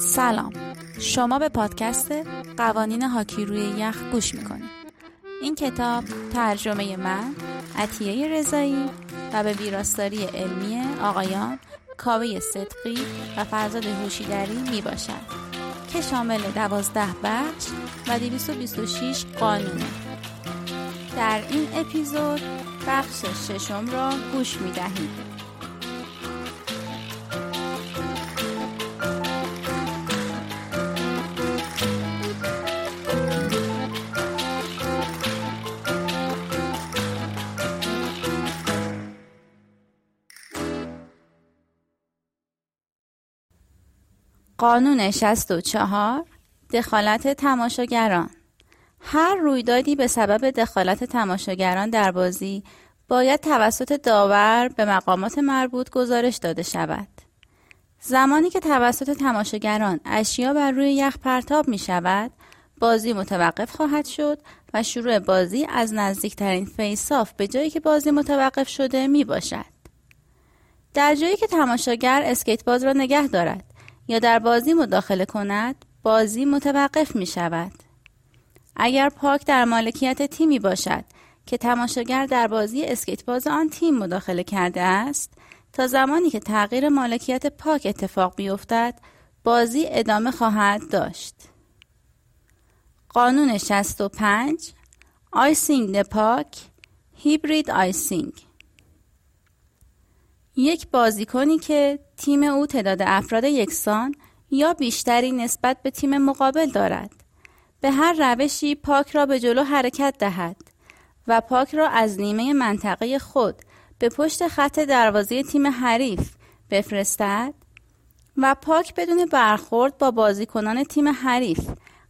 سلام. شما به پادکست قوانین هاکی روی یخ گوش می‌کنید. این کتاب ترجمه من عطیه رضایی و به ویراستاری علمی آقایان کاوه صدقی و فرزاد هوشیدری می باشد که شامل دوازده بخش و 226 قانونه در این اپیزود بخش ششم را گوش می دهید. قانون 64 دخالت تماشاگران هر رویدادی به سبب دخالت تماشاگران در بازی باید توسط داور به مقامات مربوط گزارش داده شود. زمانی که توسط تماشاگران اشیا بر روی یخ پرتاب می شود، بازی متوقف خواهد شد و شروع بازی از نزدیکترین فیصاف به جایی که بازی متوقف شده می باشد. در جایی که تماشاگر اسکیت باز را نگه دارد یا در بازی مداخله کند بازی متوقف می شود. اگر puck در مالکیت تیمی باشد که تماشاگر در بازی اسکیت باز آن تیم مداخله کرده است تا زمانی که تغییر مالکیت puck اتفاق بیفتد بازی ادامه خواهد داشت. قانون 65 icing puck هیبرید آیسینگ یک بازیکنی که تیم او تعداد افراد یکسان یا بیشتری نسبت به تیم مقابل دارد به هر روشی پاک را به جلو حرکت دهد و پاک را از نیمه منطقه خود به پشت خط دروازه تیم حریف بفرستد و پاک بدون برخورد با بازیکنان تیم حریف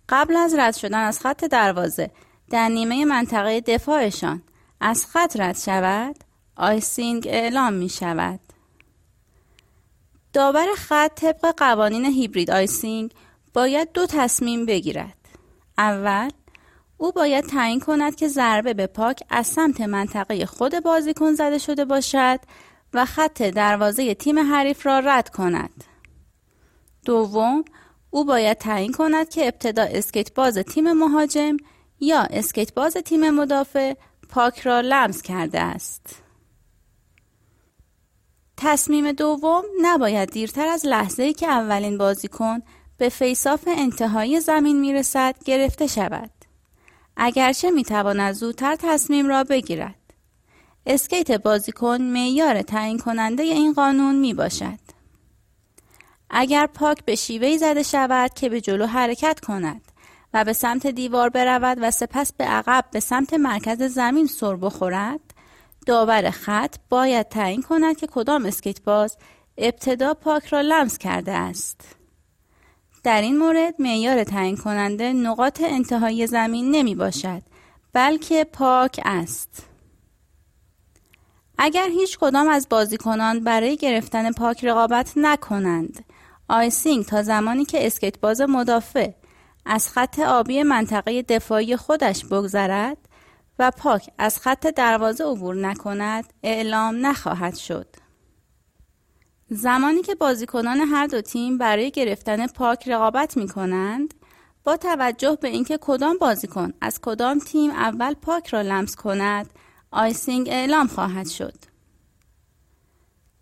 قبل از رد شدن از خط دروازه در نیمه منطقه دفاعشان از خط رد شود icing اعلام می شود. داور خط طبق قوانین hybrid icing باید دو تصمیم بگیرد. اول او باید تعیین کند که ضربه به puck از سمت منطقه خود بازیکن زده شده باشد و خط دروازه تیم حریف را رد کند. دوم او باید تعیین کند که ابتدا اسکیت باز تیم مهاجم یا اسکیت باز تیم مدافع puck را لمس کرده است. تصمیم دوم نباید دیرتر از لحظه که اولین بازیکن به face-off انتهایی زمین می‌رسد گرفته شود. اگرچه می‌تواند زودتر تصمیم را بگیرد. اسکیت بازیکن معیار تعیین کننده این قانون می باشد. اگر پاک به شیوهی زده شود که به جلو حرکت کند و به سمت دیوار برود و سپس به عقب به سمت مرکز زمین سر بخورد داور خط باید تعیین کند که کدام اسکیت باز ابتدا پاک را لمس کرده است. در این مورد معیار تعیین کننده نقاط انتهای زمین نمی باشد بلکه پاک است. اگر هیچ کدام از بازیکنان برای گرفتن puck رقابت نکنند icing تا زمانی که اسکیت باز مدافع از خط آبی منطقه دفاعی خودش بگذرد و puck از خط دروازه عبور نکند اعلام نخواهد شد. زمانی که بازیکنان هر دو تیم برای گرفتن puck رقابت می کنند با توجه به اینکه کدام بازیکن از کدام تیم اول puck را لمس کند icing اعلام خواهد شد.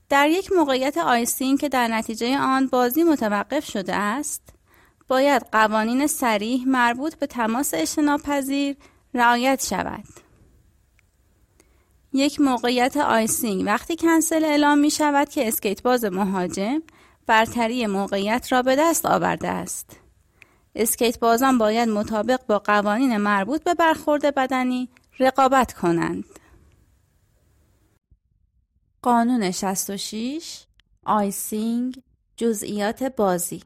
در یک موقعیت icing که در نتیجه آن بازی متوقف شده است باید قوانین صریح مربوط به تماس اجتناب پذیر رعایت شود. یک موقعیت icing وقتی کنسل اعلام می شود که اسکیت باز مهاجم برتری موقعیت را به دست آورده است. اسکیت بازان باید مطابق با قوانین مربوط به برخورد بدنی رقابت کنند. قانون 66 icing جزئیات بازی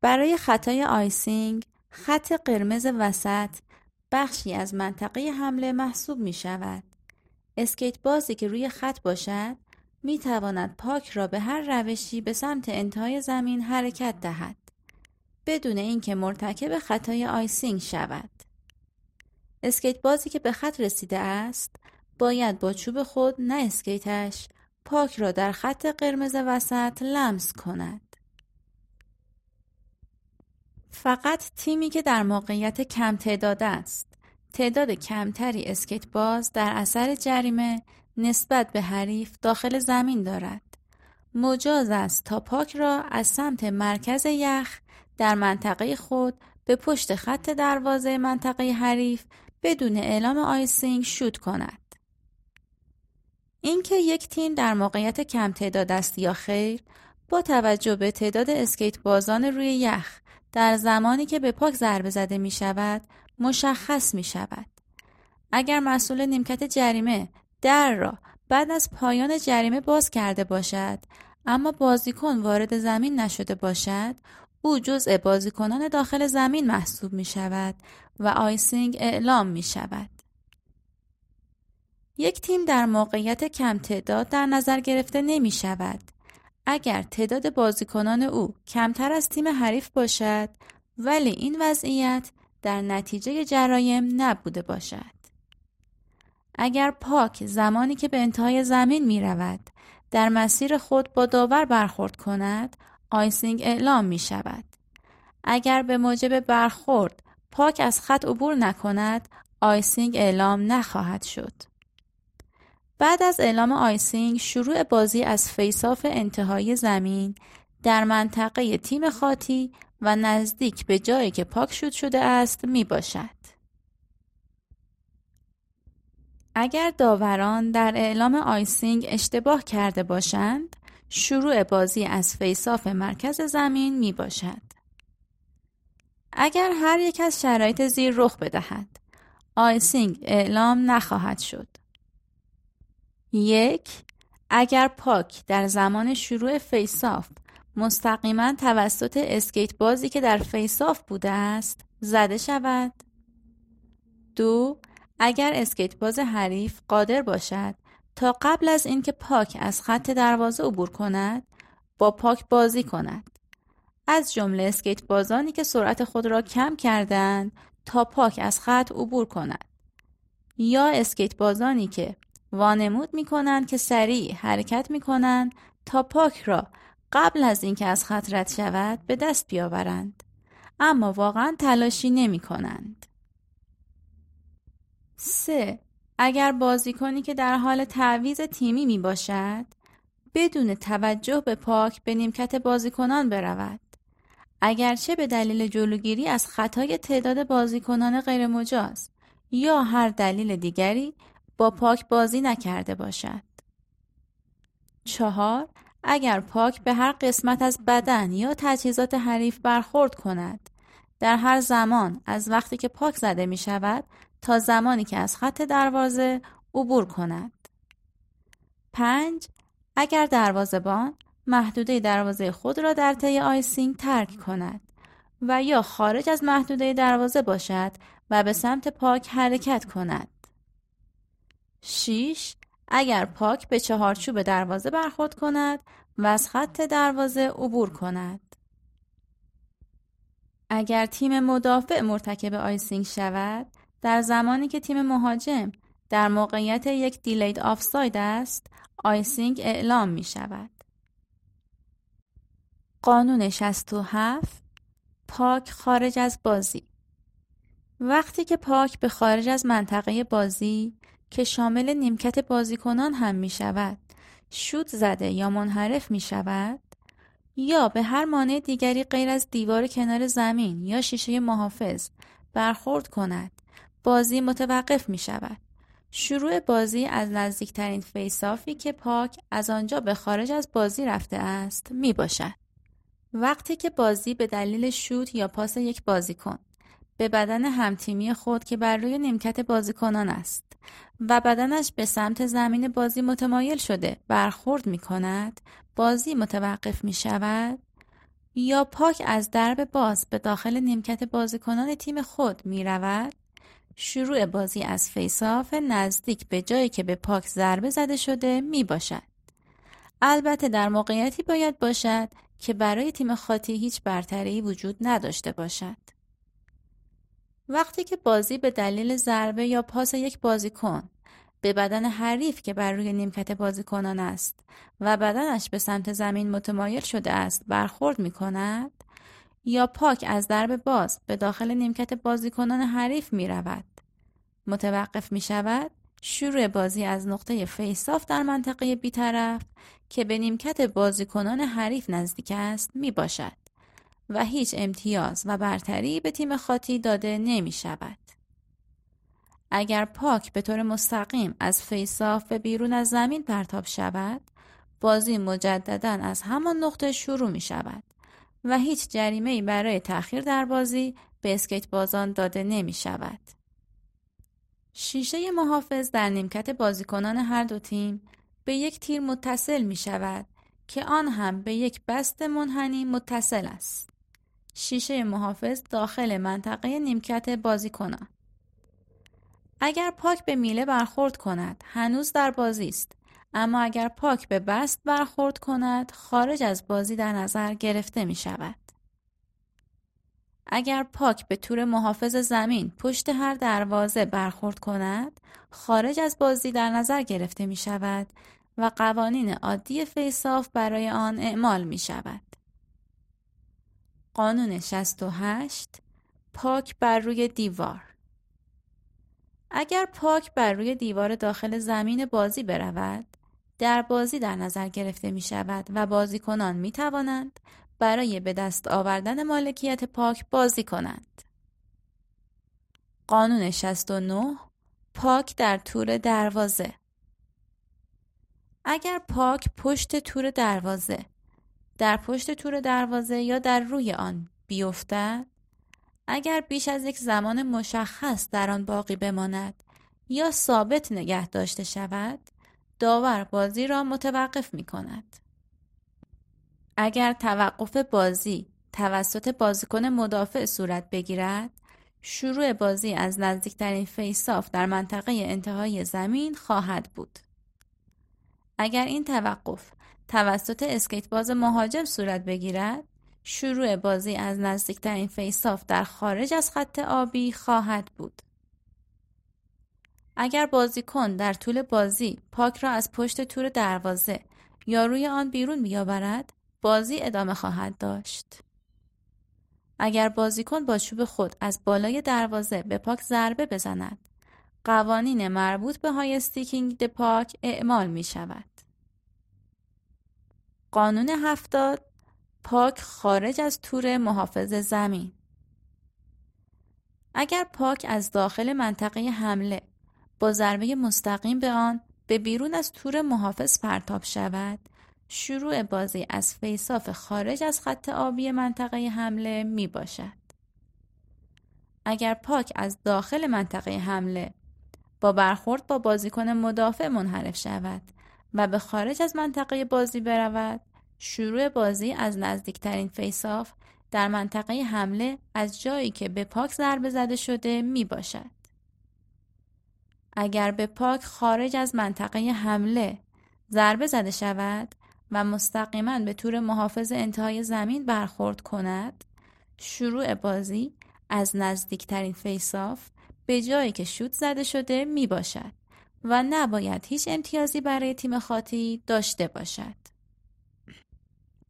برای خطای icing خط قرمز وسط بخشی از منطقه حمله محسوب می شود. اسکیت بازی که روی خط باشد می تواند puck را به هر روشی به سمت انتهای زمین حرکت دهد بدون اینکه مرتکب خطای icing شود. اسکیت بازی که به خط رسیده است باید با چوب خود نه اسکیتش puck را در خط قرمز وسط لمس کند. فقط تیمی که در موقعیت کم تعداد است تعداد کمتری اسکیت باز در اثر جریمه نسبت به حریف داخل زمین دارد. مجاز است تا puck را از سمت مرکز یخ در منطقه خود به پشت خط دروازه منطقه حریف بدون اعلام icing شوت کند. اینکه یک تیم در موقعیت کم تعداد است یا خیر با توجه به تعداد اسکیت بازان روی یخ در زمانی که به puck ضربه زده می شود مشخص می شود. اگر مسئول نیمکت جریمه در را بعد از پایان جریمه باز کرده باشد اما بازیکن وارد زمین نشده باشد او جزء بازیکنان داخل زمین محسوب می شود و آیسینگ اعلام می شود. یک تیم در موقعیت کم تعداد در نظر گرفته نمی شود. اگر تعداد بازیکنان او کمتر از تیم حریف باشد ولی این وضعیت در نتیجه جرایم نبوده باشد. اگر puck زمانی که به انتهای زمین می رود در مسیر خود با داور برخورد کند icing اعلام می شود. اگر به موجب برخورد puck از خط عبور نکند icing اعلام نخواهد شد. بعد از اعلام icing شروع بازی از face-off انتهای زمین در منطقه تیم خاطی و نزدیک به جایی که puck شوت شده است می باشد. اگر داوران در اعلام icing اشتباه کرده باشند شروع بازی از face-off مرکز زمین می باشد. اگر هر یک از شرایط زیر رخ بدهد icing اعلام نخواهد شد. یک اگر puck در زمان شروع face-off مستقیما توسط اسکیت بازی که در face-off بوده است زده شود. دو اگر اسکیت باز حریف قادر باشد تا قبل از اینکه puck از خط دروازه عبور کند با puck بازی کند. از جمله اسکیت بازانی که سرعت خود را کم کردند تا puck از خط عبور کند. یا اسکیت بازانی که وانمود می کنند که سریع حرکت می کنند تا puck را قبل از اینکه از خط شود به دست بیاورند اما واقعا تلاشی نمی کنند. 3. اگر بازیکنی که در حال تعویز تیمی می باشد بدون توجه به پاک به نیمکت بازیکنان برود اگرچه به دلیل جلوگیری از خطای تعداد بازیکنان غیرمجاز یا هر دلیل دیگری با پاک بازی نکرده باشد. چهار اگر puck به هر قسمت از بدن یا تجهیزات حریف برخورد کند در هر زمان از وقتی که puck زده می شود تا زمانی که از خط دروازه عبور کند. 5. اگر دروازه‌بان محدوده دروازه خود را در طی icing ترک کند و یا خارج از محدوده دروازه باشد و به سمت puck حرکت کند. 6. اگر puck به چهارچوب دروازه برخورد کند و از خط دروازه عبور کند. اگر تیم مدافع مرتکب icing شود در زمانی که تیم مهاجم در موقعیت یک delayed offside است icing اعلام می شود. قانون 67 puck خارج از بازی وقتی که پاک به خارج از منطقه بازی که شامل نیمکت بازیکنان هم می شود شود زده یا منحرف می شود یا به هر مانع دیگری غیر از دیوار کنار زمین یا شیشه محافظ برخورد کند بازی متوقف می شود شروع بازی از نزدیکترین فیسافی که پاک از آنجا به خارج از بازی رفته است می باشد. وقتی که بازی به دلیل شوت یا پاس یک بازیکن به بدن همتیمی خود که بر روی نیمکت بازیکنان است و بدنش به سمت زمین بازی متمایل شده برخورد می کند بازی متوقف می شود یا پاک از درب باز به داخل نیمکت بازیکنان تیم خود می رود شروع بازی از فیساف نزدیک به جایی که به پاک ضربه زده شده می باشد. البته در موقعیتی باید باشد که برای تیم خاطی هیچ برتری وجود نداشته باشد. وقتی که بازی به دلیل ضربه یا پاس یک بازیکن به بدن حریف که بر روی نیمکت بازیکنان است و بدنش به سمت زمین متمایل شده است برخورد می کند یا پاک از درب باز به داخل نیمکت بازیکنان حریف می رود. متوقف می شود شروع بازی از نقطه فیصاف در منطقه بیطرف که به نیمکت بازیکنان حریف نزدیک است می باشد و هیچ امتیاز و برتری به تیم خاطی داده نمی شود. اگر پاک به طور مستقیم از فیصاف به بیرون از زمین پرتاب شود بازی مجددا از همان نقطه شروع می شود و هیچ جریمه برای تأخیر در بازی به اسکیت بازان داده نمی شود. شیشه محافظ در نیمکت بازیکنان هر دو تیم به یک تیر متصل می شود که آن هم به یک بست منحنی متصل است. شیشه محافظ داخل منطقه نیمکت بازیکنان اگر پاک به میله برخورد کند هنوز در بازی است اما اگر پاک به بست برخورد کند خارج از بازی در نظر گرفته می شود. اگر پاک به طور محافظ زمین پشت هر دروازه برخورد کند خارج از بازی در نظر گرفته می شود و قوانین عادی فیصاف برای آن اعمال می شود. قانون 68 پاک بر روی دیوار اگر پاک بر روی دیوار داخل زمین بازی برود در بازی در نظر گرفته می شود و بازیکنان می توانند برای به دست آوردن مالکیت پاک بازی کنند. قانون 69 پاک در تور دروازه اگر پاک پشت تور دروازه در پشت تور دروازه یا در روی آن بیفتد اگر بیش از یک زمان مشخص در آن باقی بماند یا ثابت نگه داشته شود داور بازی را متوقف می کند. اگر توقف بازی توسط بازیکن مدافع صورت بگیرد شروع بازی از نزدیکترین face-off در منطقه انتهای زمین خواهد بود. اگر این توقف توسط اسکیت باز مهاجم صورت بگیرد شروع بازی از نزدیکترین face-off در خارج از خط آبی خواهد بود. اگر بازیکن در طول بازی puck را از پشت تور دروازه یا روی آن بیرون بیاورد بازی ادامه خواهد داشت. اگر بازیکن با چوب خود از بالای دروازه به پاک ضربه بزند قوانین مربوط به های استیکینگ پاک اعمال می شود. قانون هفتاد پاک خارج از تور محافظ زمین اگر پاک از داخل منطقه حمله با ضربه مستقیم به آن به بیرون از تور محافظ پرتاب شود شروع بازی از فیصاف خارج از خط آبی منطقه حمله می باشد. اگر پاک از داخل منطقه حمله با برخورد با بازیکن مدافع منحرف شود و به خارج از منطقه بازی برود شروع بازی از نزدیکترین فیصاف در منطقه حمله از جایی که به پاک ضربه زده شده می باشد. اگر به پاک خارج از منطقه حمله ضربه زده شود و مستقیما به طور محافظ انتهای زمین برخورد کند شروع بازی از نزدیکترین فیصاف به جایی که شوت زده شده می باشد و نباید هیچ امتیازی برای تیم خاطی داشته باشد.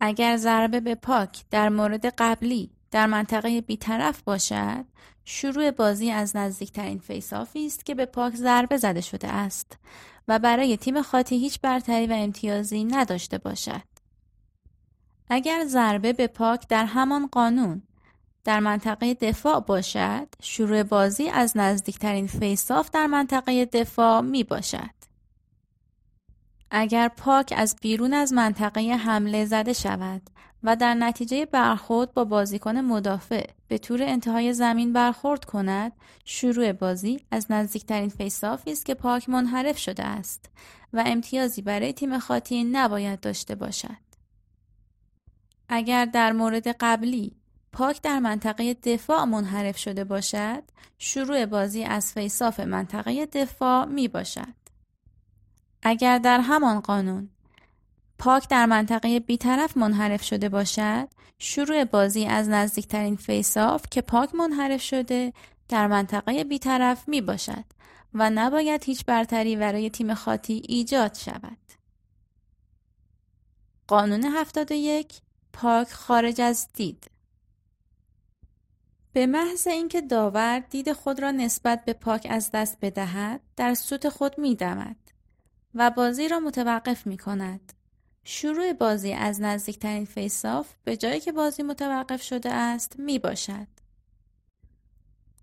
اگر ضربه به پاک در مورد قبلی در منطقه بیطرف باشد شروع بازی از نزدیکترین فیصافی است که به پاک ضربه زده شده است و برای تیم خاطی هیچ برتری و امتیازی نداشته باشد. اگر ضربه به پاک در همان قانون در منطقه دفاع باشد شروع بازی از نزدیکترین فیصاف در منطقه دفاع می باشد. اگر پاک از بیرون از منطقه حمله زده شود و در نتیجه برخورد با بازیکن مدافع به طور انتهای زمین برخورد کند شروع بازی از نزدیکترین فیصافی است که پاک منحرف شده است و امتیازی برای تیم خاطی نباید داشته باشد اگر در مورد قبلی پاک در منطقه دفاع منحرف شده باشد شروع بازی از فیصاف منطقه دفاع می باشد اگر در همان قانون پاک در منطقه بیطرف منحرف شده باشد شروع بازی از نزدیکترین فیصاف که پاک منحرف شده در منطقه بیطرف می باشد و نباید هیچ برتری برای تیم خاطی ایجاد شود. قانون 71 پاک خارج از دید به محض اینکه داور دید خود را نسبت به پاک از دست بدهد در سوت خود میدمد و بازی را متوقف می کند. شروع بازی از نزدیکترین فیصاف به جایی که بازی متوقف شده است می باشد.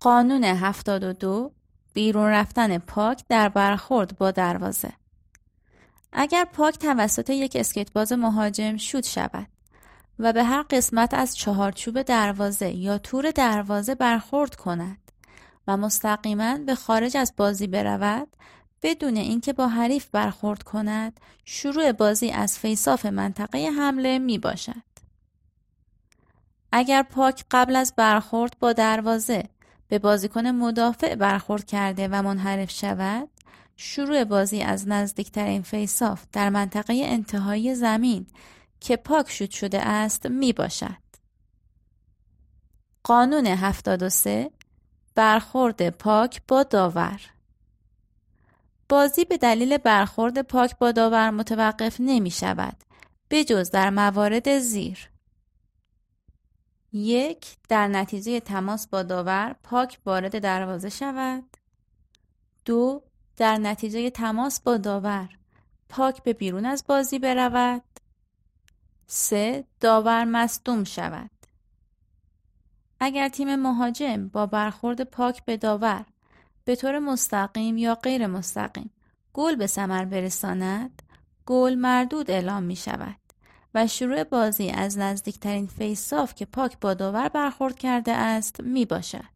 قانون 72 بیرون رفتن پاک در برخورد با دروازه اگر پاک توسط یک اسکیت باز مهاجم شود شود و به هر قسمت از چهارچوب دروازه یا تور دروازه برخورد کند و مستقیما به خارج از بازی برود بدون اینکه با حریف برخورد کند شروع بازی از فیصاف منطقه حمله می باشد. اگر پاک قبل از برخورد با دروازه به بازیکن مدافع برخورد کرده و منحرف شود شروع بازی از نزدیکترین فیصاف در منطقه انتهایی زمین که پاک شد شده است می باشد. قانون 73 برخورد پاک با داور. بازی به دلیل برخورد پاک با داور متوقف نمی شود جز در موارد زیر. یک در نتیجه تماس با داور پاک وارد دروازه شود. دو در نتیجه تماس با داور پاک به بیرون از بازی برود. سه داور مصدوم شود اگر تیم مهاجم با برخورد پاک به داور به طور مستقیم یا غیر مستقیم گل به ثمر برساند گل مردود اعلام می شود و شروع بازی از نزدیکترین فیصاف که پاک با داور برخورد کرده است می باشد.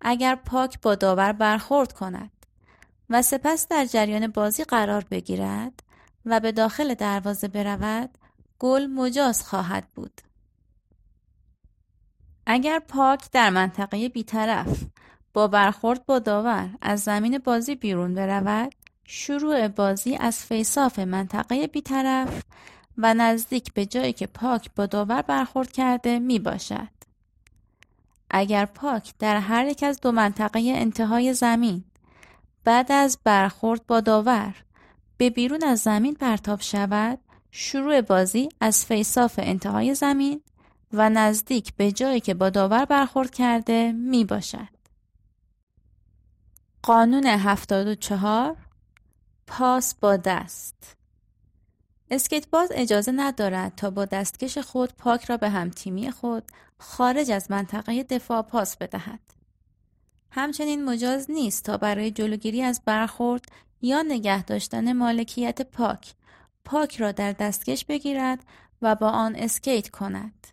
اگر پاک با داور برخورد کند و سپس در جریان بازی قرار بگیرد و به داخل دروازه برود گل مجاز خواهد بود. اگر پاک در منطقه بیطرف با برخورد با داور از زمین بازی بیرون برود شروع بازی از فیصاف منطقه بیطرف و نزدیک به جایی که پاک با داور برخورد کرده می باشد. اگر پاک در هر یک از دو منطقه انتهای زمین بعد از برخورد با داور به بیرون از زمین پرتاب شود شروع بازی از فیصاف انتهای زمین و نزدیک به جایی که با داور برخورد کرده می باشد. قانون 74 پاس با دست اسکیت باز اجازه ندارد تا با دستکش خود پاک را به همتیمی خود خارج از منطقه دفاع پاس بدهد. همچنین مجاز نیست تا برای جلوگیری از برخورد یا نگه داشتن مالکیت پاک پاک را در دستکش بگیرد و با آن اسکیت کند.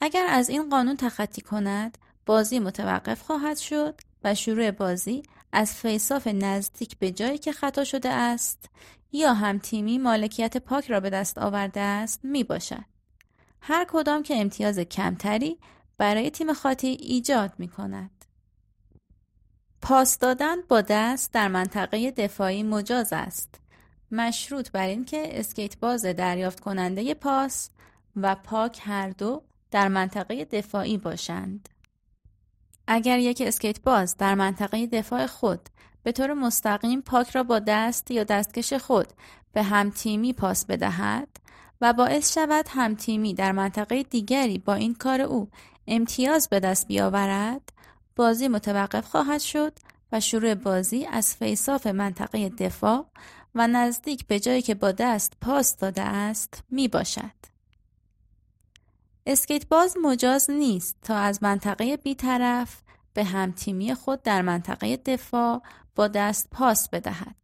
اگر از این قانون تخطی کند بازی متوقف خواهد شد و شروع بازی از فیصاف نزدیک به جایی که خطا شده است یا هم تیمی مالکیت پاک را به دست آورده است می باشد. هر کدام که امتیاز کمتری برای تیم خاطی ایجاد می کند. پاس دادن با دست در منطقه دفاعی مجاز است. مشروط بر اینکه اسکیت باز دریافت کننده پاس و puck هر دو در منطقه دفاعی باشند. اگر یک اسکیت باز در منطقه دفاع خود به طور مستقیم puck را با دست یا دستکش خود به همتیمی پاس بدهد و باعث شود همتیمی در منطقه دیگری با این کار او امتیاز به دست بیاورد بازی متوقف خواهد شد و شروع بازی از فیصاف منطقه دفاع و نزدیک به جایی که با دست پاس داده است می باشد. اسکیت باز مجاز نیست تا از منطقه بیطرف به همتیمی خود در منطقه دفاع با دست پاس بدهد.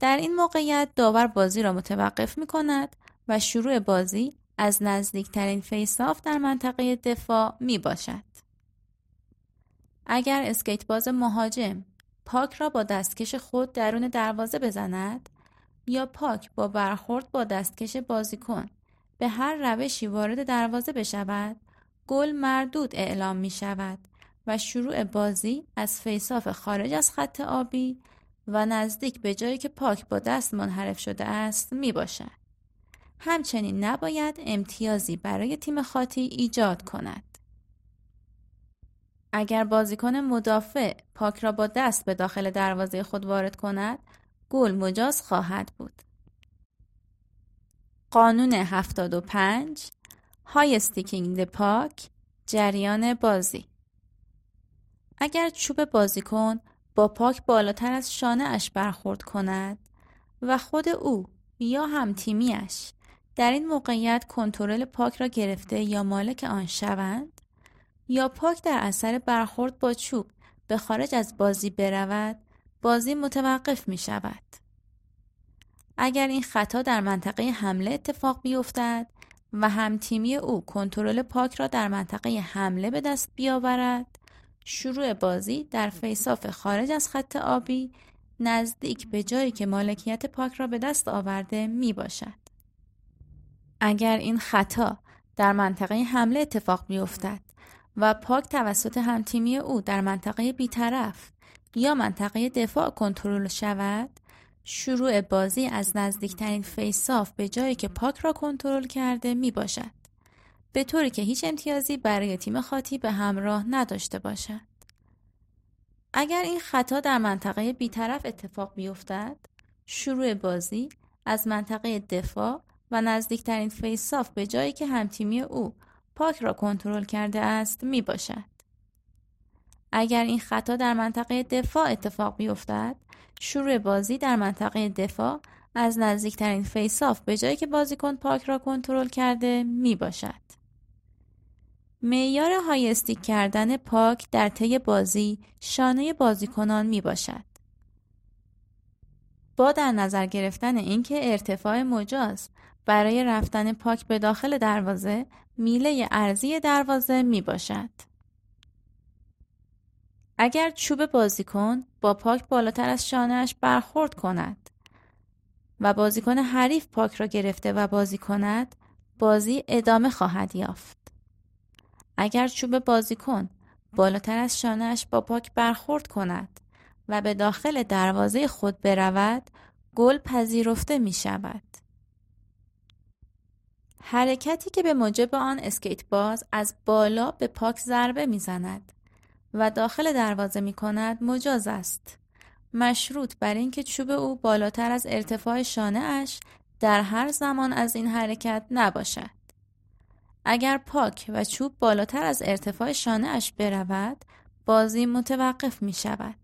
در این موقعیت داور بازی را متوقف می کند و شروع بازی از نزدیکترین فیصاف در منطقه دفاع می باشد. اگر اسکیت باز مهاجم پاک را با دستکش خود درون دروازه بزند یا پاک با برخورد با دستکش بازیکن به هر روشی وارد دروازه بشود گل مردود اعلام می شود و شروع بازی از فیصاف خارج از خط آبی و نزدیک به جایی که پاک با دست منحرف شده است می باشد. همچنین نباید امتیازی برای تیم خاطی ایجاد کند. اگر بازیکن مدافع پاک را با دست به داخل دروازه خود وارد کند، گل مجاز خواهد بود. قانون 75 های استیکینگ د پاک جریان بازی اگر چوب بازیکن با پاک بالاتر از شانه اش برخورد کند و خود او یا هم تیمیش در این موقعیت کنترل پاک را گرفته یا مالک آن شوند یا پاک در اثر برخورد با چوب به خارج از بازی برود بازی متوقف می شود. اگر این خطا در منطقه حمله اتفاق بیفتد و همتیمی او کنترل پاک را در منطقه حمله به دست بیاورد شروع بازی در فیصاف خارج از خط آبی نزدیک به جایی که مالکیت پاک را به دست آورده می باشد. اگر این خطا در منطقه حمله اتفاق بیفتد و پاک توسط همتیمی او در منطقه بیطرف یا منطقه دفاع کنترل شود شروع بازی از نزدیکترین فیصاف به جایی که پاک را کنترل کرده می باشد. به طوری که هیچ امتیازی برای تیم خاطی به همراه نداشته باشد. اگر این خطا در منطقه بیطرف اتفاق بیفتد، شروع بازی از منطقه دفاع و نزدیکترین فیصاف به جایی که همتیمی او پاک را کنترل کرده است می باشد. اگر این خطا در منطقه دفاع اتفاق بیفتد، شروع بازی در منطقه دفاع از نزدیکترین فیصاف به جایی که بازیکن پاک را کنترل کرده می باشد. معیار هایستیک کردن پاک در طی بازی شانه بازیکنان می باشد. با در نظر گرفتن اینکه ارتفاع مجاز برای رفتن پاک به داخل دروازه میله ارزی دروازه می باشد. اگر چوب بازیکن با پاک بالاتر از شانهش برخورد کند و بازیکن حریف پاک را گرفته و بازی کند بازی ادامه خواهد یافت. اگر چوب بازیکن بالاتر از شانهش با پاک برخورد کند و به داخل دروازه خود برود گل پذیرفته می شود. حرکتی که به موجب آن اسکیت باز از بالا به پاک ضربه می‌زند و داخل دروازه می کند مجاز است. مشروط بر اینکه چوب او بالاتر از ارتفاع شانه اش در هر زمان از این حرکت نباشد. اگر پاک و چوب بالاتر از ارتفاع شانه اش برود بازی متوقف می شود.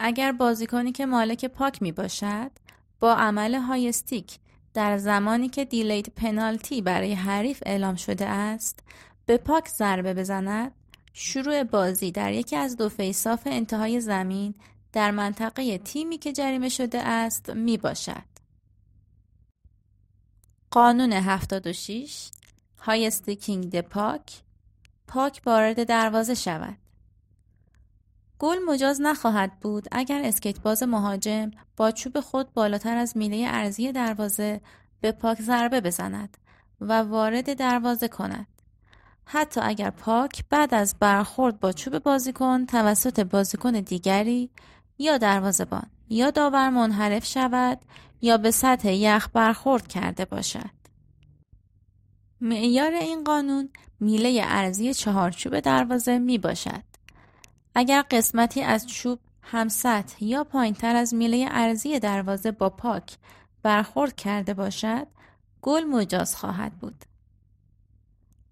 اگر بازیکنی که مالک puck می باشد با عمل high stick در زمانی که delayed penalty برای حریف اعلام شده است به puck ضربه بزند شروع بازی در یکی از دو face-off انتهای زمین در منطقه تیمی که جریمه شده است می باشد. قانون 76 high-sticking the puck پاک وارد دروازه شود. گل مجاز نخواهد بود اگر اسکیت باز مهاجم با چوب خود بالاتر از میله ارزی دروازه به پاک ضربه بزند و وارد دروازه کند. حتی اگر پاک بعد از برخورد با چوب بازیکن توسط بازیکن دیگری یا دروازهبان یا داور منحرف شود یا به سطح یخ برخورد کرده باشد. معیار این قانون میله ارزی چهارچوب دروازه می باشد. اگر قسمتی از چوب هم سطح یا پایینتر از میله ارزی دروازه با پاک برخورد کرده باشد گل مجاز خواهد بود.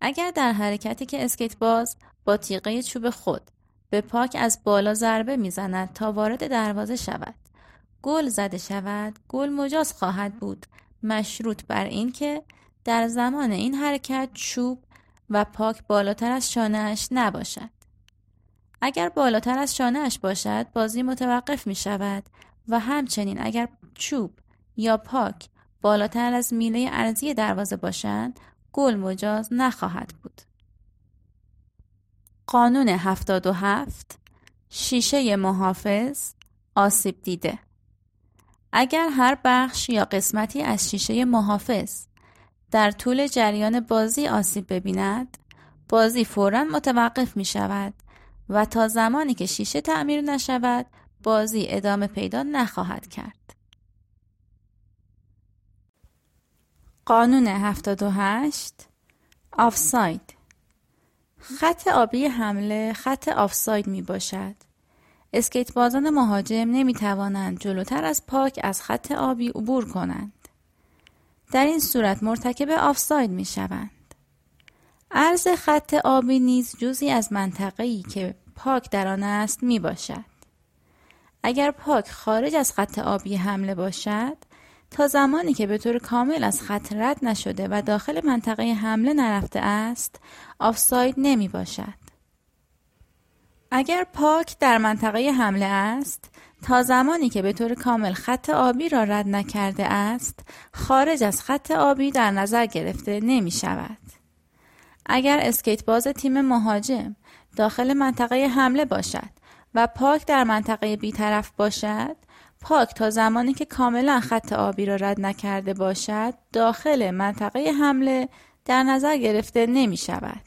اگر در حرکتی که اسکیت باز با تیغه چوب خود به پاک از بالا ضربه می‌زند تا وارد دروازه شود گل زده شود گل مجاز خواهد بود مشروط بر اینکه در زمان این حرکت چوب و پاک بالاتر از شانهاش نباشد اگر بالاتر از شانهاش باشد بازی متوقف می شود و همچنین اگر چوب یا پاک بالاتر از میله ارزی دروازه باشند گل مجاز نخواهد بود. قانون 77 شیشه محافظ آسیب دیده اگر هر بخش یا قسمتی از شیشه محافظ در طول جریان بازی آسیب ببیند بازی فورا متوقف می شود و تا زمانی که شیشه تعمیر نشود بازی ادامه پیدا نخواهد کرد. قانون 78 آفساید خط آبی حمله خط آفساید می باشد. اسکیت بازان مهاجم نمی توانند جلوتر از پاک از خط آبی عبور کنند. در این صورت مرتکب آفساید می شوند. عرض خط آبی نیز جزی از منطقه‌ای که پاک در آن است می باشد. اگر پاک خارج از خط آبی حمله باشد تا زمانی که به طور کامل از خط رد نشده و داخل منطقه حمله نرفته است آفساید نمی باشد. اگر پاک در منطقه حمله است تا زمانی که به طور کامل خط آبی را رد نکرده است خارج از خط آبی در نظر گرفته نمی شود. اگر اسکیت باز تیم مهاجم داخل منطقه حمله باشد و پاک در منطقه بیطرف باشد پاک تا زمانی که کاملا خط آبی را رد نکرده باشد داخل منطقه حمله در نظر گرفته نمی شود.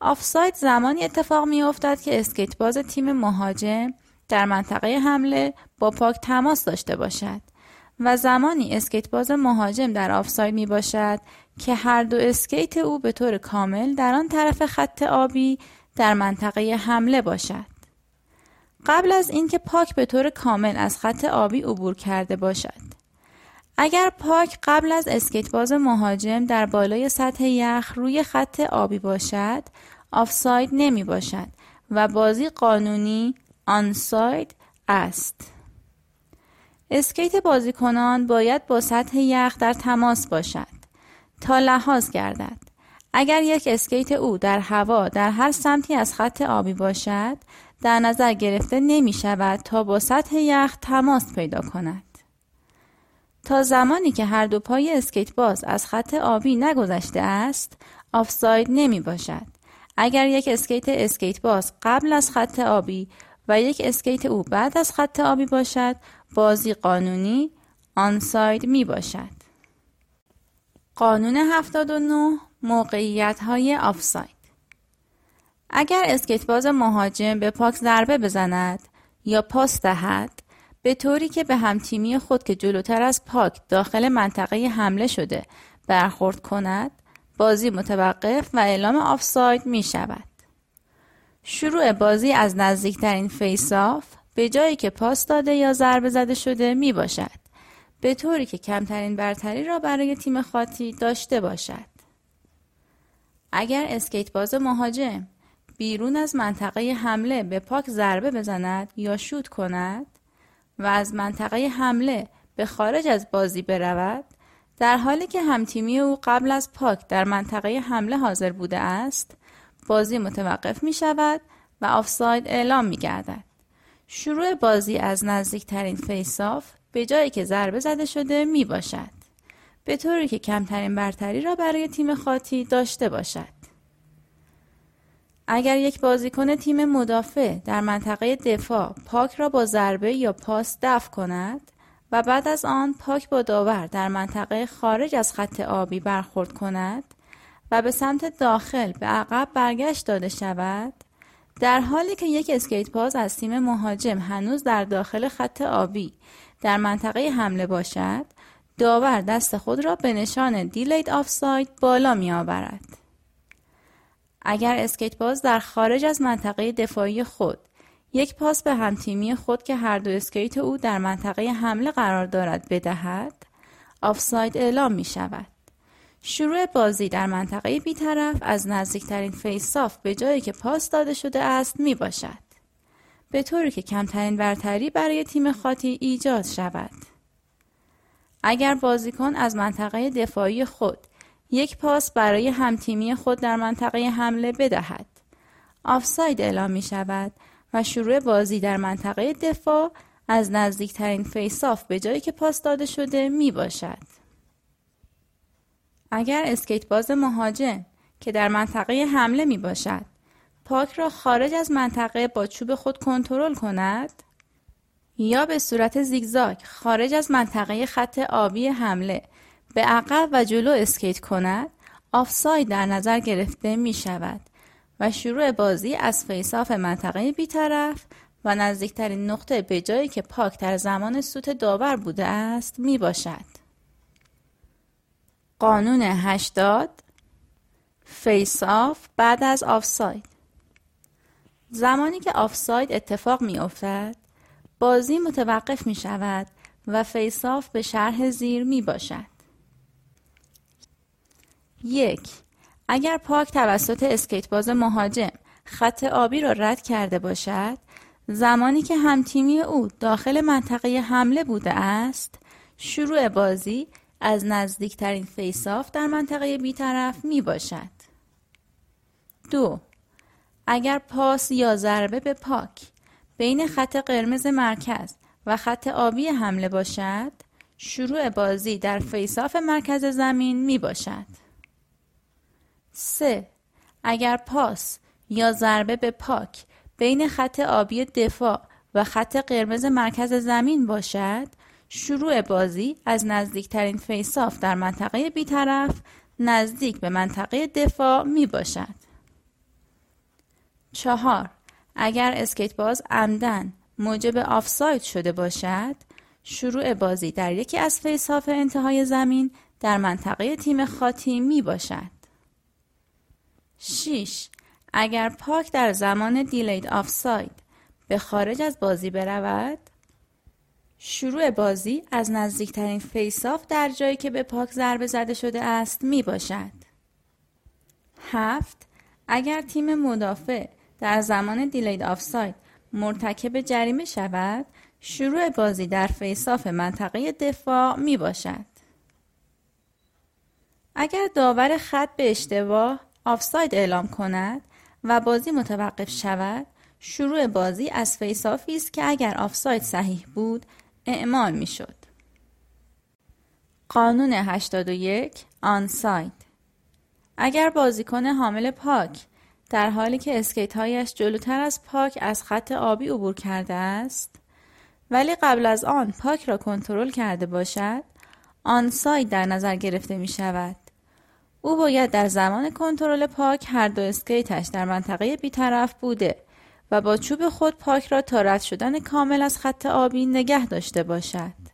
آفساید زمانی اتفاق می افتد که اسکیت باز تیم مهاجم در منطقه حمله با puck تماس داشته باشد و زمانی اسکیت باز مهاجم در آفساید می باشد که هر دو اسکیت او به طور کامل در آن طرف خط آبی در منطقه حمله باشد. قبل از اینکه puck به طور کامل از خط آبی عبور کرده باشد. اگر puck قبل از اسکیت باز مهاجم در بالای سطح یخ روی خط آبی باشد، آفساید نمی باشد و بازی قانونی onside است. اسکیت بازیکنان باید با سطح یخ در تماس باشد تا لحاظ گردد. اگر یک اسکیت او در هوا در هر سمتی از خط آبی باشد در نظر گرفته نمی شود تا با سطح یخ تماس پیدا کند. تا زمانی که هر دو پای اسکیت باز از خط آبی نگذشته است آفساید نمی باشد. اگر یک اسکیت اسکیت باز قبل از خط آبی و یک اسکیت او بعد از خط آبی باشد بازی قانونی onside می باشد. قانون 79 موقعیت های آفساید اگر اسکیت باز مهاجم به puck ضربه بزند یا پاس دهد به طوری که به همتیمی خود که جلوتر از puck داخل منطقه حمله شده برخورد کند بازی متوقف و اعلام آفساید می شود. شروع بازی از نزدیکترین face-off به جایی که پاس داده یا ضربه زده شده می باشد به طوری که کمترین برتری را برای تیم خاطی داشته باشد. اگر اسکیت باز مهاجم بیرون از منطقه حمله به پاک ضربه بزند یا شوت کند و از منطقه حمله به خارج از بازی برود در حالی که همتیمی او قبل از پاک در منطقه حمله حاضر بوده است بازی متوقف می شود و آفساید اعلام می گردد. شروع بازی از نزدیکترین فیساف به جایی که ضربه زده شده می باشد. به طوری که کمترین برتری را برای تیم خاطی داشته باشد. اگر یک بازیکن تیم مدافع در منطقه دفاع پاک را با ضربه یا پاس دفع کند و بعد از آن پاک با داور در منطقه خارج از خط آبی برخورد کند و به سمت داخل به عقب برگشت داده شود در حالی که یک اسکیت باز از تیم مهاجم هنوز در داخل خط آبی در منطقه حمله باشد داور دست خود را به نشان دیلید آفساید بالا می آورد. اگر اسکیت باز در خارج از منطقه دفاعی خود یک پاس به همتیمی خود که هر دو اسکیت او در منطقه حمله قرار دارد بدهد آفساید اعلام می شود. شروع بازی در منطقه بیطرف از نزدیکترین face-off به جایی که پاس داده شده است می باشد. به طوری که کمترین برتری برای تیم خاطی ایجاد شود. اگر بازیکن از منطقه دفاعی خود یک پاس برای همتیمی خود در منطقه حمله بدهد آفساید اعلام می شود و شروع بازی در منطقه دفاع از نزدیکترین face-off به جایی که پاس داده شده می باشد. اگر اسکیت باز مهاجم که در منطقه حمله می باشد puck را خارج از منطقه با چوب خود کنترل کند؟ یا به صورت زیگزاگ خارج از منطقه خط آبی حمله به عقب و جلو اسکیت کند؟ آفساید در نظر گرفته می شود و شروع بازی از face-off منطقه بیطرف و نزدیکترین نقطه به جایی که puck در زمان سوت داور بوده است می باشد. قانون 80 face-off بعد از آفساید. زمانی که آفساید اتفاق می افتد بازی متوقف می شود و face-off به شرح زیر می باشد یک اگر puck توسط اسکیت باز مهاجم خط آبی را رد کرده باشد زمانی که همتیمی او داخل منطقه حمله بوده است شروع بازی از نزدیکترین face-off در منطقه بیطرف می باشد. دو اگر پاس یا ضربه به puck بین خط قرمز مرکز و خط آبی حمله باشد شروع بازی در face-off مرکز زمین می باشد. 3. اگر پاس یا ضربه به puck بین خط آبی دفاع و خط قرمز مرکز زمین باشد شروع بازی از نزدیکترین face-off در منطقه بیطرف نزدیک به منطقه دفاع می باشد. چهار اگر اسکیت باز عمداً موجب آفساید شده باشد شروع بازی در یکی از face-off انتهای زمین در منطقه تیم خاطی می باشد. 6. اگر puck در زمان delayed offside به خارج از بازی برود شروع بازی از نزدیکترین face-off در جایی که به puck ضربه زده شده است می باشد. 7. اگر تیم مدافع در زمان delayed offside مرتکب جریمه شود شروع بازی در face-off منطقه دفاع می باشد. اگر داور خط به اشتباه آفساید اعلام کند و بازی متوقف شود شروع بازی از face-off ی است که اگر آفساید صحیح بود اعمال می شد. قانون 81 onside اگر بازیکن حامل puck در حالی که اسکیت هایش جلوتر از puck از خط آبی عبور کرده است ولی قبل از آن puck را کنترل کرده باشد onside در نظر گرفته می شود. او باید در زمان کنترل puck هر دو اسکیتش در منطقه بیطرف بوده و با چوب خود puck را تا رد شدن کامل از خط آبی نگه داشته باشد.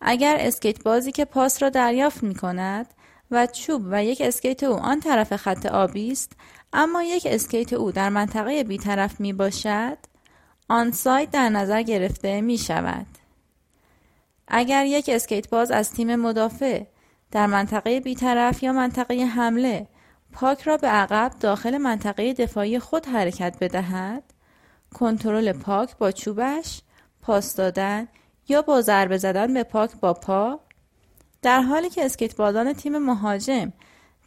اگر اسکیت بازی که پاس را دریافت می کند و چوب و یک اسکیت او آن طرف خط آبی است اما یک اسکیت او در منطقه بیطرف می باشد onside در نظر گرفته می شود. اگر یک اسکیت باز از تیم مدافع در منطقه بیطرف یا منطقه حمله puck را به عقب داخل منطقه دفاعی خود حرکت بدهد کنترل puck با چوبش پاس دادن یا با ضربه زدن به puck با پا در حالی که اسکیتبازان تیم مهاجم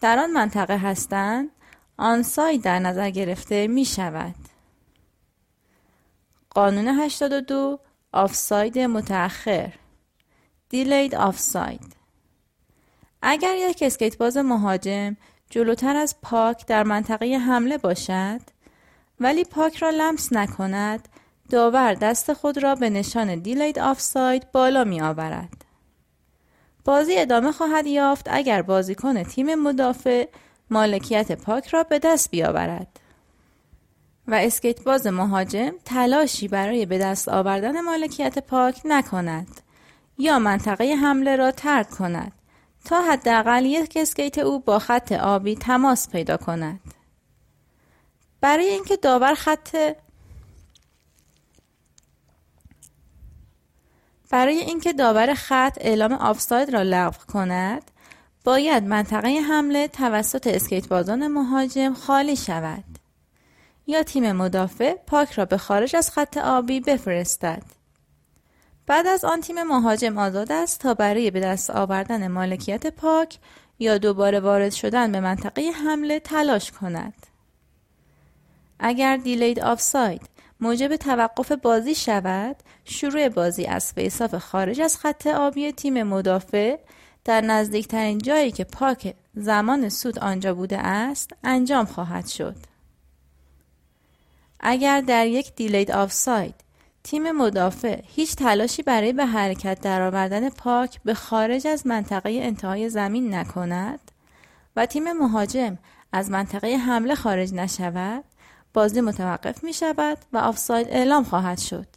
در آن منطقه هستند onside در نظر گرفته می شود. قانون 82 آفساید متأخر delayed offside اگر یک اسکیت باز مهاجم جلوتر از puck در منطقه حمله باشد ولی puck را لمس نکند داور دست خود را به نشان delayed offside بالا می آورد. بازی ادامه خواهد یافت اگر بازیکن تیم مدافع مالکیت puck را به دست بیاورد. و اسکیت باز مهاجم تلاشی برای به دست آوردن مالکیت puck نکند یا منطقه حمله را ترک کند تا حداقل یک اسکیت او با خط آبی تماس پیدا کند. برای اینکه داور خط برای اینکه داور خط اعلام آفساید را لغو کند باید منطقه حمله توسط اسکیت بازان مهاجم خالی شود یا تیم مدافع پاک را به خارج از خط آبی بفرستد بعد از آن تیم مهاجم آزاد است تا برای به دست آوردن مالکیت پاک یا دوباره وارد شدن به منطقه حمله تلاش کند. اگر دیلید آفساید موجب توقف بازی شود شروع بازی از فیصاف خارج از خط آبی تیم مدافع در نزدیکترین جایی که پاک زمان سود آنجا بوده است انجام خواهد شد. اگر در یک دیلید آفساید تیم مدافع هیچ تلاشی برای به حرکت درآوردن پاک به خارج از منطقه انتهای زمین نکند و تیم مهاجم از منطقه حمله خارج نشود بازی متوقف می شود و آفساید اعلام خواهد شد.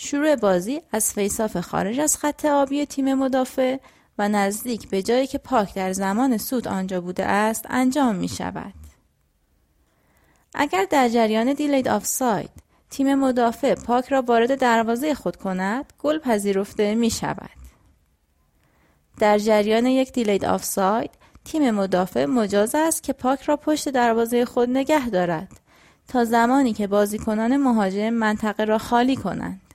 شروع بازی از فیصاف خارج از خط آبی تیم مدافع و نزدیک به جایی که پاک در زمان سود آنجا بوده است انجام می شود. اگر در جریان دیلید آفساید تیم مدافع پاک را وارد دروازه خود کند گل پذیرفته می شود. در جریان یک دیلید آفساید تیم مدافع مجاز است که پاک را پشت دروازه خود نگه دارد تا زمانی که بازیکنان مهاجم منطقه را خالی کنند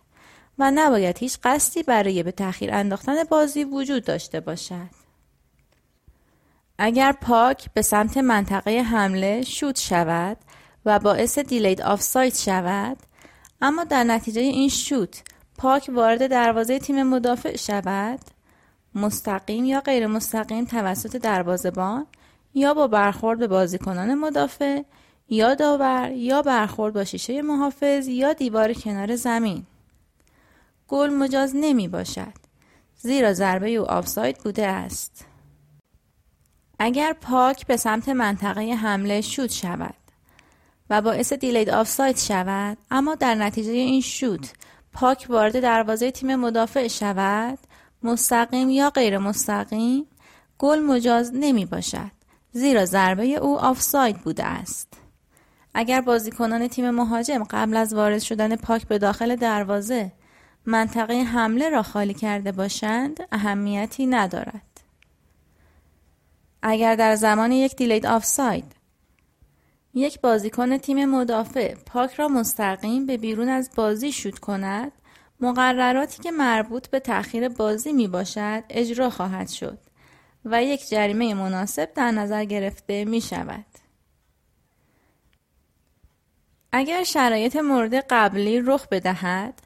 و نباید هیچ قصدی برای به تأخیر انداختن بازی وجود داشته باشد. اگر پاک به سمت منطقه حمله شوت شود و باعث دیلید آفساید شود اما در نتیجه این شوت پاک وارد دروازه تیم مدافع شود مستقیم یا غیر مستقیم توسط دروازهبان یا با برخورد به بازیکنان مدافع یا داور یا برخورد با شیشه محافظ یا دیوار کنار زمین گل مجاز نمی باشد. زیرا ضربه او آفساید بوده است. اگر پاک به سمت منطقه حمله شوت شود و باعث دیلید آفساید شود اما در نتیجه این شوت پاک وارد دروازه تیم مدافع شود مستقیم یا غیر مستقیم گل مجاز نمی باشد. زیرا ضربه او آفساید بوده است. اگر بازیکنان تیم مهاجم قبل از وارد شدن پاک به داخل دروازه منطقه حمله را خالی کرده باشند اهمیتی ندارد اگر در زمان یک دیلید آفساید یک بازیکن تیم مدافع پاک را مستقیم به بیرون از بازی شوت کند مقرراتی که مربوط به تأخیر بازی می باشد اجرا خواهد شد و یک جریمه مناسب در نظر گرفته می شود. اگر شرایط مورد قبلی رخ بدهد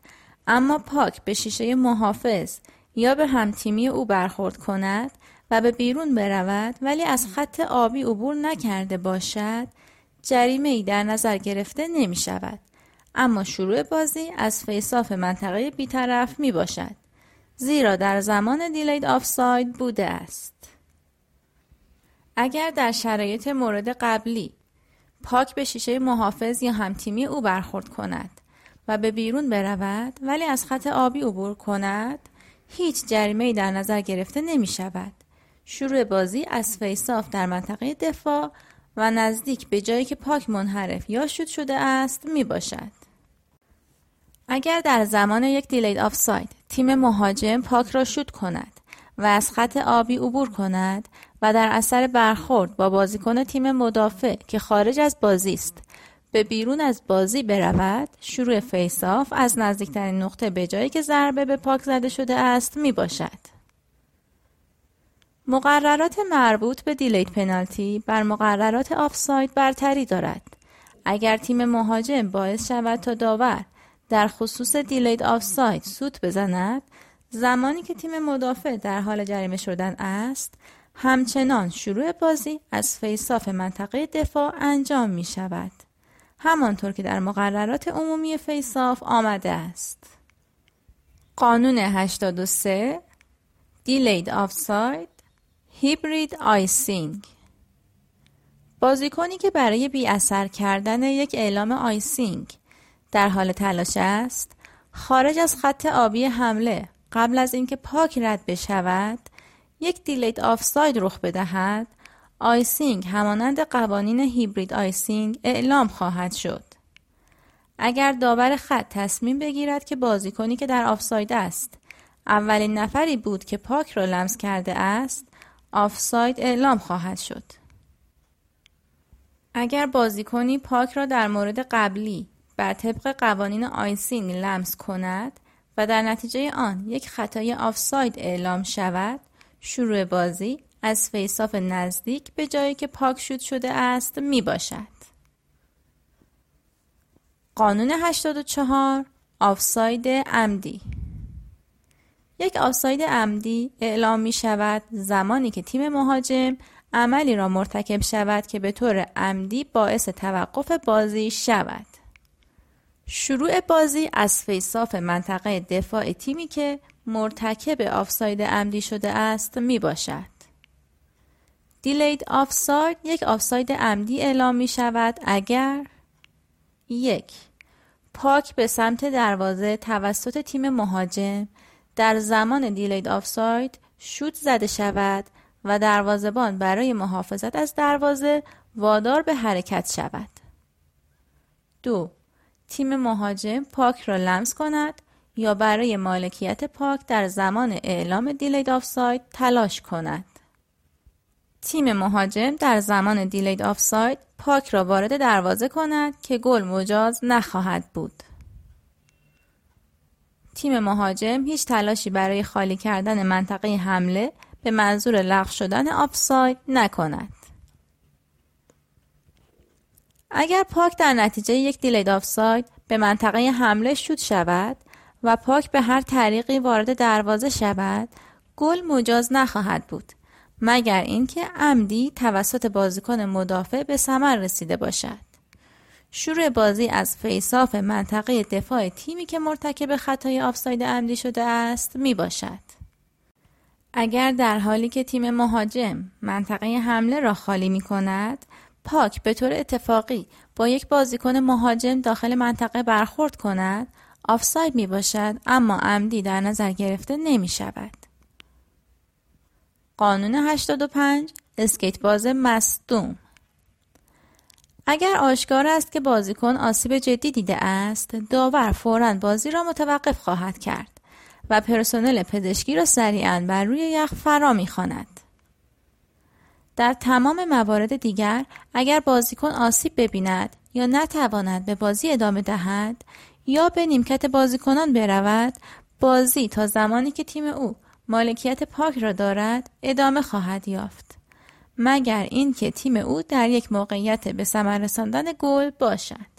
اما پاک به شیشه محافظ یا به همتیمی او برخورد کند و به بیرون برود ولی از خط آبی عبور نکرده باشد جریمه ای در نظر گرفته نمی شود اما شروع بازی از فیصاف منطقه بیطرف می باشد زیرا در زمان دیلید آفساید بوده است. اگر در شرایط مورد قبلی پاک به شیشه محافظ یا همتیمی او برخورد کند و به بیرون برود ولی از خط آبی عبور کند هیچ جریمه در نظر گرفته نمی شود. شروع بازی از face-off در منطقه دفاع و نزدیک به جایی که puck منحرف یا شوت شده است می باشد. اگر در زمان یک delayed offside تیم مهاجم puck را شوت کند و از خط آبی عبور کند و در اثر برخورد با بازیکن تیم مدافع که خارج از بازی است به بیرون از بازی برود شروع face-off از نزدیکترین نقطه به جایی که ضربه به puck زده شده است می باشد. مقررات مربوط به delayed penalty بر مقررات آفساید برتری دارد. اگر تیم مهاجم باعث شود تا داور در خصوص delayed offside سوت بزند زمانی که تیم مدافع در حال جریمه شدن است همچنان شروع بازی از face-off منطقه دفاع انجام می شود. همانطور که در مقررات عمومی face-off آمده است. قانون 83 delayed offside hybrid icing بازیکنی که برای بی اثر کردن یک اعلام icing در حال تلاش است خارج از خط آبی حمله قبل از اینکه puck رد بشود یک delayed offside رخ بدهد icing همانند قوانین hybrid icing اعلام خواهد شد. اگر داور خط تصمیم بگیرد که بازیکنی که در آفساید است اولین نفری بود که puck را لمس کرده است آفساید اعلام خواهد شد. اگر بازیکنی puck را در مورد قبلی بر طبق قوانین icing لمس کند و در نتیجه آن یک خطای آفساید اعلام شود شروع بازی از فیصاف نزدیک به جایی که پاک شد شده است می باشد. قانون 84 آفساید عمدی یک آفساید عمدی اعلام می شود زمانی که تیم مهاجم عملی را مرتکب شود که به طور عمدی باعث توقف بازی شود. شروع بازی از فیصاف منطقه دفاع تیمی که مرتکب آفساید عمدی شده است می باشد. delayed offside یک آفساید عمدی اعلام می شود اگر یک puck به سمت دروازه توسط تیم مهاجم در زمان delayed offside شوت زده شود و دروازهبان برای محافظت از دروازه وادار به حرکت شود. دو تیم مهاجم پاک را لمس کند یا برای مالکیت پاک در زمان اعلام دیلید آفساید تلاش کند. تیم مهاجم در زمان دیلید آفساید پاک را وارد دروازه کند که گل مجاز نخواهد بود. تیم مهاجم هیچ تلاشی برای خالی کردن منطقه حمله به منظور لغو شدن آفساید نکند. اگر پاک در نتیجه یک دیلید آفساید به منطقه حمله شود شود و پاک به هر طریقی وارد دروازه شود گل مجاز نخواهد بود مگر اینکه عمدی توسط بازیکن مدافع به ثمر رسیده باشد شروع بازی از فیصاف منطقه دفاع تیمی که مرتکب خطای آفساید عمدی شده است می باشد. اگر در حالی که تیم مهاجم منطقه حمله را خالی می کند پاک به طور اتفاقی با یک بازیکن مهاجم داخل منطقه برخورد کند آفساید می باشد اما عمدی در نظر گرفته نمی شود. قانون 85 اسکیت باز مصدوم. اگر آشکار است که بازیکن آسیب جدی دیده است داور فورا بازی را متوقف خواهد کرد و پرسنل پزشکی را سریعا بر روی یخ فرا می‌خواند. در تمام موارد دیگر اگر بازیکن آسیب ببیند یا نتواند به بازی ادامه دهد یا به نیمکت بازیکنان برود بازی تا زمانی که تیم او مالکیت پاک را دارد ادامه خواهد یافت. مگر اینکه تیم او در یک موقعیت به ثمر رساندن گل باشد.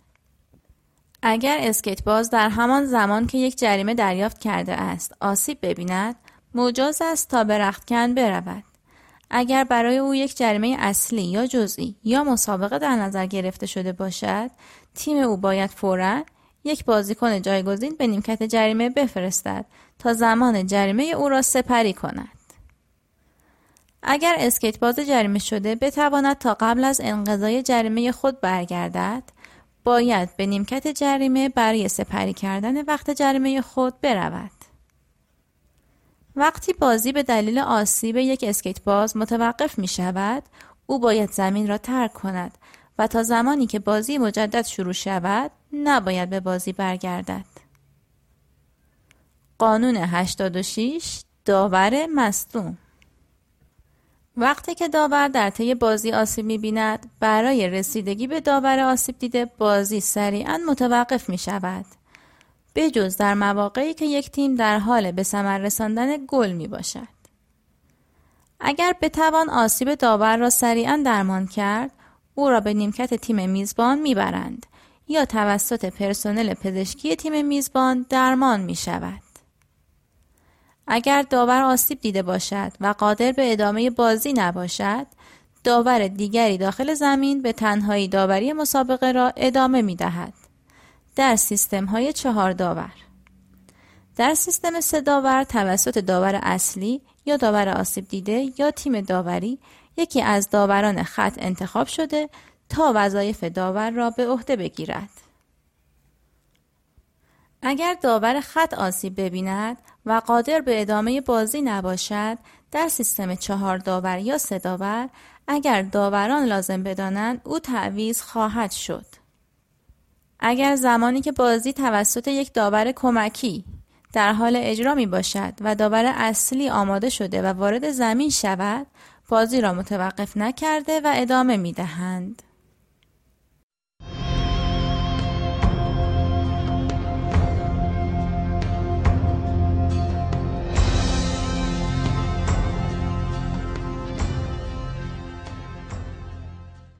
اگر اسکیت باز در همان زمان که یک جریمه دریافت کرده است آسیب ببیند مجاز است تا به رختکن برود. اگر برای او یک جریمه اصلی یا جزئی یا مسابقه در نظر گرفته شده باشد تیم او باید فورا یک بازیکن جایگزین به نیمکت جریمه بفرستد تا زمان جریمه او را سپری کند. اگر اسکیت باز جریمه شده بتواند تا قبل از انقضای جریمه خود برگردد باید به نیمکت جریمه برای سپری کردن وقت جریمه خود برود. وقتی بازی به دلیل آسیب یک اسکیت باز متوقف می شود او باید زمین را ترک کند و تا زمانی که بازی مجدد شروع شود نباید به بازی برگردد. قانون 86 داور مصدوم وقتی که داور در طی بازی آسیب می‌بیند برای رسیدگی به داور آسیب دیده بازی سریعا متوقف می شود. بجز در مواقعی که یک تیم در حال به ثمر رساندن گل می باشد. اگر بتوان آسیب داور را سریعا درمان کرد او را به نیمکت تیم میزبان می‌برند یا توسط پرسنل پزشکی تیم میزبان درمان می شود. اگر داور آسیب دیده باشد و قادر به ادامه بازی نباشد داور دیگری داخل زمین به تنهایی داوری مسابقه را ادامه می دهد. در سیستم های چهار داور در سیستم سه داور توسط داور اصلی یا داور آسیب دیده یا تیم داوری یکی از داوران خط انتخاب شده تا وظایف داور را به عهده بگیرد. اگر داور خط آسیب ببیند و قادر به ادامه بازی نباشد در سیستم چهار داور یا سه داور اگر داوران لازم بدانند او تعویز خواهد شد اگر زمانی که بازی توسط یک داور کمکی در حال اجرا می باشد و داور اصلی آماده شده و وارد زمین شود بازی را متوقف نکرده و ادامه می دهند.